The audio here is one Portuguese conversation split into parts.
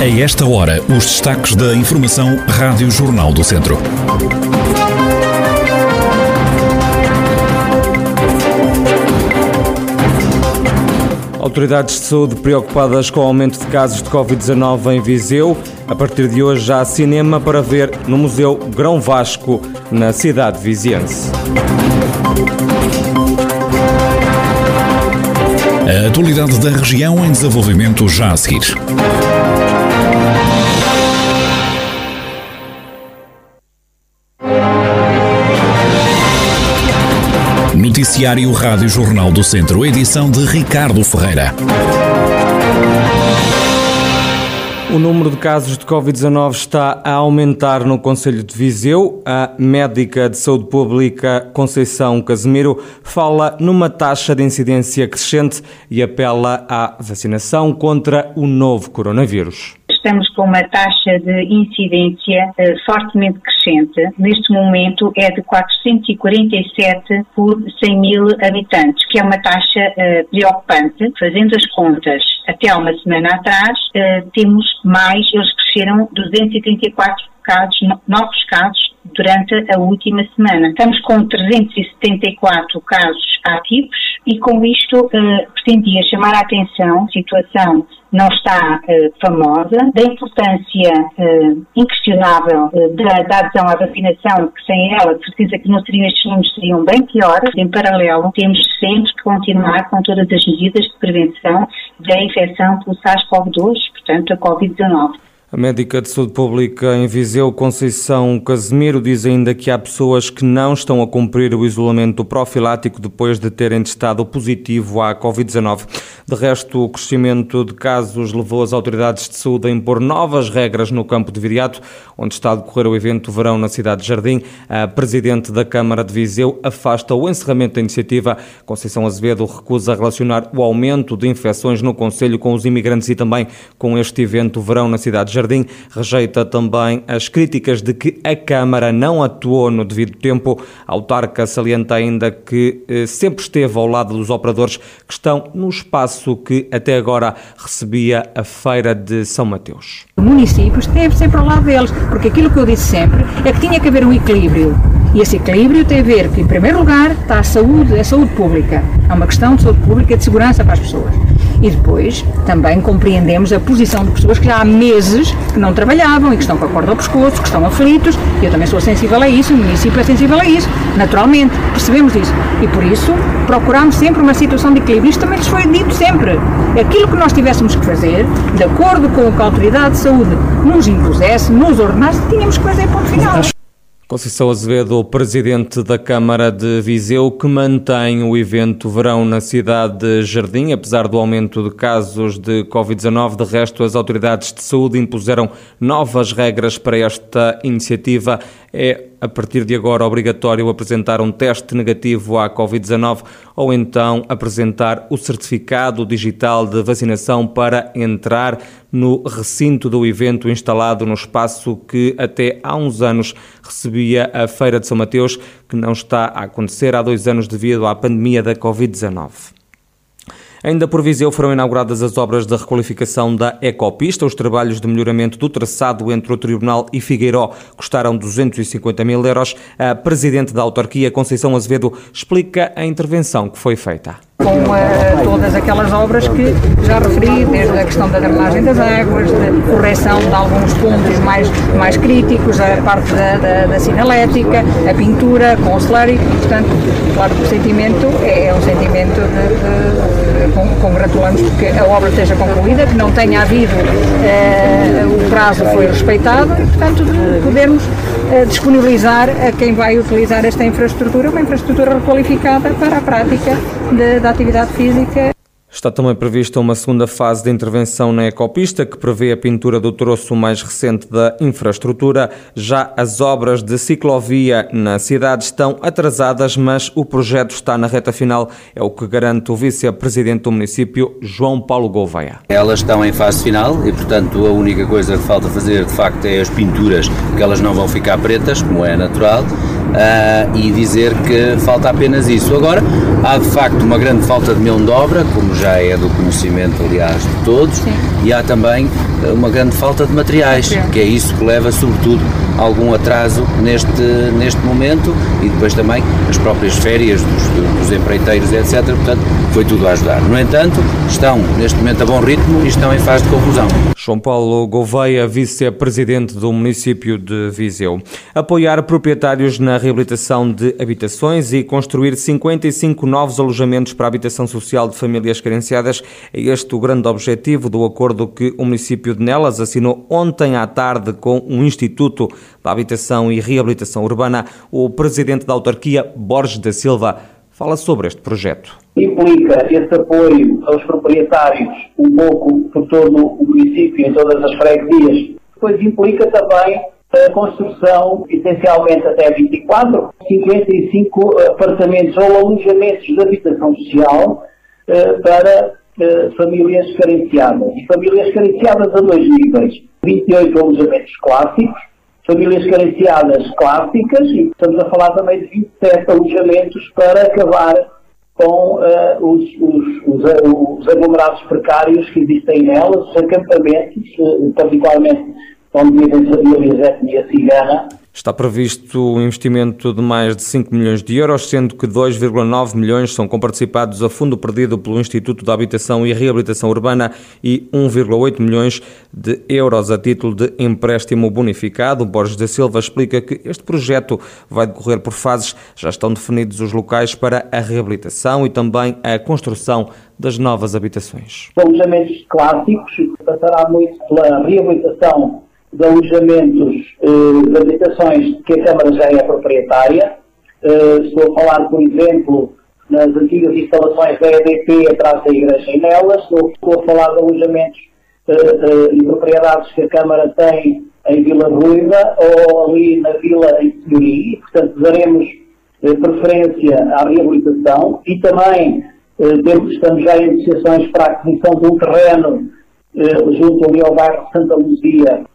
A esta hora, os destaques da Informação Rádio Jornal do Centro. Autoridades de saúde preocupadas com o aumento de casos de Covid-19 em Viseu. A partir de hoje já há cinema para ver no Museu Grão Vasco, na cidade viziense. A atualidade da região em desenvolvimento já a seguir. Noticiário Rádio Jornal do Centro, edição de Ricardo Ferreira. O número de casos de Covid-19 está a aumentar no Conselho de Viseu. A médica de saúde pública Conceição Casemiro fala numa taxa de incidência crescente e apela à vacinação contra o novo coronavírus estamos com uma taxa de incidência uh, fortemente crescente. Neste momento é de 447 por 100 mil habitantes, que é uma taxa uh, preocupante. Fazendo as contas, até há uma semana atrás, uh, temos mais, eles cresceram 234 casos, novos casos durante a última semana. Estamos com 374 casos ativos e com isto uh, pretendia chamar a atenção, a situação não está uh, famosa, da importância uh, inquestionável da, da, adesão à vacinação, que sem ela, de certeza que não seriam estes números, seriam bem piores. Em paralelo, temos sempre que continuar com todas as medidas de prevenção da infecção pelo SARS-CoV-2, portanto, a Covid-19. A médica de saúde pública em Viseu, Conceição Casemiro, diz ainda que há pessoas que não estão a cumprir o isolamento profilático depois de terem testado positivo à Covid-19. De resto, o crescimento de casos levou as autoridades de saúde a impor novas regras no campo de Viriato, onde está a decorrer o evento Verão na cidade de Jardim. A presidente da Câmara de Viseu afasta o encerramento da iniciativa. Conceição Azevedo recusa relacionar o aumento de infecções no Conselho com os imigrantes e também com este evento Verão na cidade de Jardim. Jardim rejeita também as críticas de que a Câmara não atuou no devido tempo. A autarca salienta ainda que eh, sempre esteve ao lado dos operadores que estão no espaço que até agora recebia a Feira de São Mateus. O município esteve sempre ao lado deles, porque aquilo que eu disse sempre é que tinha que haver um equilíbrio. E esse equilíbrio tem a ver que, em primeiro lugar, está a saúde, a saúde pública. É uma questão de saúde pública e de segurança para as pessoas. E depois também compreendemos a posição de pessoas que já há meses que não trabalhavam e que estão com a corda ao pescoço, que estão aflitos. Eu também sou sensível a isso, o município é sensível a isso, naturalmente, percebemos isso. E por isso procuramos sempre uma situação de equilíbrio. Isto também lhes foi dito sempre. Aquilo que nós tivéssemos que fazer, de acordo com o que a autoridade de saúde nos impusesse, nos ordenasse, tínhamos que fazer ponto final. Conceição Azevedo, presidente da Câmara de Viseu, que mantém o evento verão na cidade de Jardim, apesar do aumento de casos de Covid-19. De resto, as autoridades de saúde impuseram novas regras para esta iniciativa. É a partir de agora obrigatório apresentar um teste negativo à Covid-19 ou então apresentar o certificado digital de vacinação para entrar no recinto do evento instalado no espaço que até há uns anos recebia a Feira de São Mateus, que não está a acontecer há dois anos devido à pandemia da Covid-19. Ainda por Viseu foram inauguradas as obras de requalificação da Ecopista. Os trabalhos de melhoramento do traçado entre o Tribunal e Figueiró custaram 250 mil euros. A Presidente da autarquia, Conceição Azevedo, explica a intervenção que foi feita com uh, todas aquelas obras que já referi, desde a questão da drenagem das águas, de correção de alguns pontos mais, mais críticos, a parte da, da, da sinalética, a pintura com o slurry, portanto, claro que o sentimento é, é um sentimento de, de, de congratulamos porque a obra esteja concluída, que não tenha havido, uh, o prazo foi respeitado, portanto, de podermos uh, disponibilizar a quem vai utilizar esta infraestrutura, uma infraestrutura requalificada para a prática da atividade física. Está também prevista uma segunda fase de intervenção na ecopista, que prevê a pintura do troço mais recente da infraestrutura. Já as obras de ciclovia na cidade estão atrasadas, mas o projeto está na reta final, é o que garante o vice-presidente do município, João Paulo Gouveia. Elas estão em fase final e, portanto, a única coisa que falta fazer, de facto, é as pinturas, que elas não vão ficar pretas, como é natural uh, e dizer que falta apenas isso. Agora, há de facto uma grande falta de mão de obra, como já é do conhecimento, aliás, de todos, Sim. e há também uma grande falta de materiais, que é isso que leva, sobretudo, a algum atraso neste, neste momento e depois também as próprias férias dos, dos empreiteiros, etc. Portanto, foi tudo a ajudar. No entanto, estão neste momento a bom ritmo e estão em fase de conclusão. João Paulo Gouveia, vice-presidente do município de Viseu. Apoiar proprietários na reabilitação de habitações e construir 55 novos alojamentos para a habitação social de famílias carenciadas é este o grande objetivo do acordo que o município de Nelas assinou ontem à tarde com o Instituto da Habitação e Reabilitação Urbana. O presidente da autarquia, Borges da Silva, fala sobre este projeto. Implica esse apoio aos proprietários um pouco por todo o município, em todas as freguesias. Depois implica também a construção, essencialmente até 24, 55 apartamentos ou alojamentos de habitação social eh, para eh, famílias carenciadas. E famílias carenciadas a dois níveis. 28 alojamentos clássicos, famílias carenciadas clássicas e estamos a falar também de 27 alojamentos para acabar com uh, os, os, os, os, aglomerados precários que existem nelas, os acampamentos, uh, particularmente onde vivem famílias etnia cigana, Está previsto um investimento de mais de 5 milhões de euros, sendo que 2,9 milhões são comparticipados a fundo perdido pelo Instituto de Habitação e Reabilitação Urbana e 1,8 milhões de euros a título de empréstimo bonificado. Borges da Silva explica que este projeto vai decorrer por fases. Já estão definidos os locais para a reabilitação e também a construção das novas habitações. Alojamentos clássicos, passará muito pela reabilitação de alojamentos eh, de habitações que a Câmara já é proprietária. Eh, estou a falar, por exemplo, nas antigas instalações da EDP atrás da Igreja em Nelas. Estou, a falar de alojamentos eh, eh, e propriedades que a Câmara tem em Vila Ruiva ou ali na Vila em Senhoria. Portanto, daremos eh, preferência à reabilitação e também eh, estamos já em negociações para a aquisição de um terreno junto ali ao bairro Santa Luzia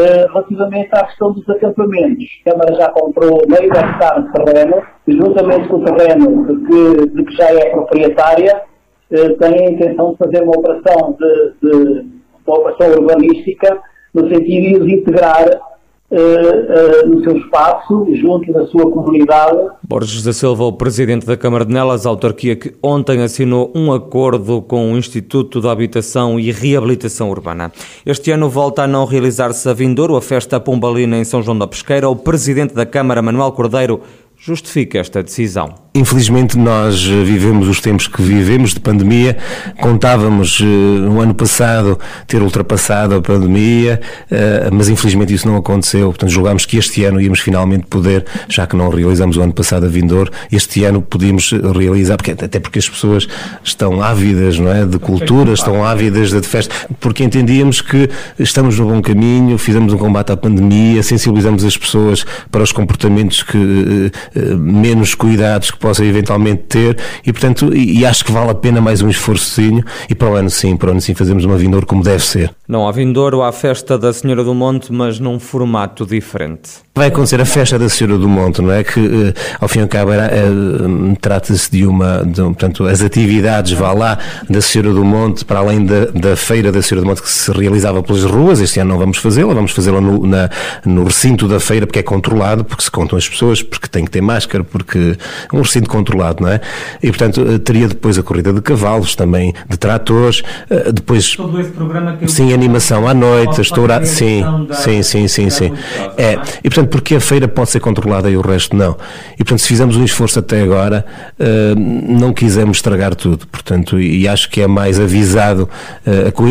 eh, relativamente à questão dos acampamentos. A Câmara já comprou meio hectare de terreno, juntamente com o terreno de que, de que já é proprietária, uh, tem a intenção de fazer uma operação, de, de, uma operação urbanística no sentido de integrar uh, no seu espaço, junto da sua comunidade. Borges da Silva, o presidente da Câmara de Nelas, autarquia que ontem assinou um acordo com o Instituto da Habitação e Reabilitação Urbana. Este ano volta a não realizar-se a Vindouro, a festa pombalina em São João da Pesqueira. O presidente da Câmara, Manuel Cordeiro, justifica esta decisão? Infelizmente nós eh, vivemos os tempos que vivemos de pandemia. Contávamos uh, no ano passado ter ultrapassado a pandemia, uh, mas infelizmente isso não aconteceu. Portanto, julgámos que este ano íamos finalmente poder, já que não realizamos o ano passado a Vindor, este ano podíamos realizar, porque, até porque as pessoas estão ávidas não é, de cultura, estão ávidas de festa, porque entendíamos que estamos no bom caminho, fizemos um combate à pandemia, sensibilizamos as pessoas para os comportamentos que eh, menos cuidados possa eventualmente ter e, portanto, e, acho que vale a pena mais um esforçozinho e para o ano sim, para o ano sim fazemos uma vindouro como deve ser. Não há vindouro, há festa da Senhora do Monte, mas num formato diferente. Vai acontecer a festa da Senhora do Monte, não é? Que eh, ao fim e ao cabo uh, trata-se de uma, de, portanto, as atividades, vá lá, da Senhora do Monte, para além da, da feira da Senhora do Monte que se realizava pelas ruas, este ano não vamos fazê-la, vamos fazê-la no, no recinto da feira, porque é controlado, porque se contam as pessoas, porque tem que ter máscara, porque é um recinto controlado, não é? E, portanto, eh, teria depois a corrida de cavalos, também de tratores, eh, depois... Todo esse programa que Sim, animação à noite, restaurar... Sim, sim, sim, sim, sim. É, e, portanto, porque a feira pode ser controlada e o resto não. E, portanto, se fizemos um esforço até agora, eh, não quisemos estragar tudo, portanto, e acho que é mais avisado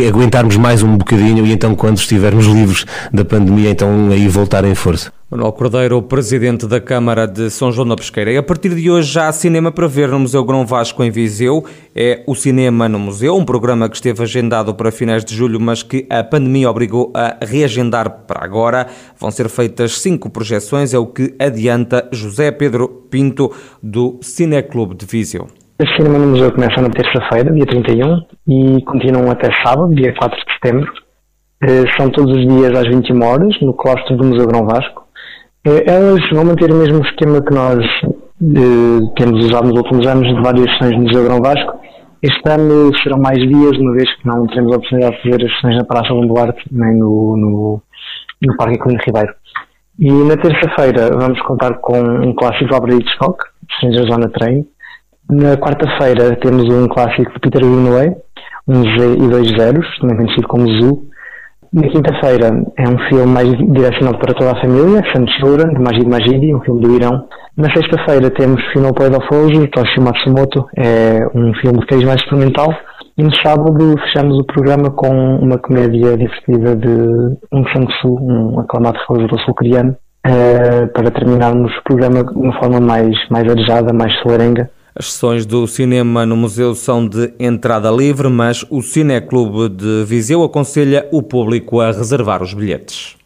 aguentarmos mais um bocadinho e então, quando estivermos livres da pandemia, então aí voltar em força. Manuel Cordeiro, presidente da Câmara de São João da Pesqueira. E a partir de hoje já há cinema para ver no Museu Grão Vasco em Viseu. É o Cinema no Museu, um programa que esteve agendado para finais de julho, mas que a pandemia obrigou a reagendar para agora. Vão ser feitas cinco projeções, é o que adianta José Pedro Pinto, do Cineclube de Viseu. O Cinema no Museu começa na terça-feira, dia 31, e continuam até sábado, dia 4 de setembro. Eh, são todos os dias às 21 horas, no claustro do Museu Grão Vasco Elas vão manter o mesmo esquema que nós eh, temos usado nos últimos anos de várias sessões no Museu Grão Vasco. Este ano serão mais dias, uma vez que não teremos a oportunidade de fazer as sessões na Praça Duarte nem no, no, no Parque Ecolino Ribeiro. E na terça-feira vamos contar com um clássico Albert Hitchcock, Strangers on Train. Na quarta-feira temos um clássico de Peter Greenaway, um Z e dois zeros, também conhecido como Zoo. Na quinta-feira é um filme mais direcionado para toda a família, Sun Children, de Majid Majidi, um filme do Irão. Na sexta-feira temos Final Play of Ojo, Toshio Matsumoto, é um filme de cariz mais experimental. E no sábado fechamos o programa com uma comédia divertida de Um Sang-soo, um aclamado realizador sul-coreano, uh, para terminarmos o programa de uma forma mais, mais arejada, mais solarenga. As sessões do cinema no museu são de entrada livre, mas o Cineclube de Viseu aconselha o público a reservar os bilhetes.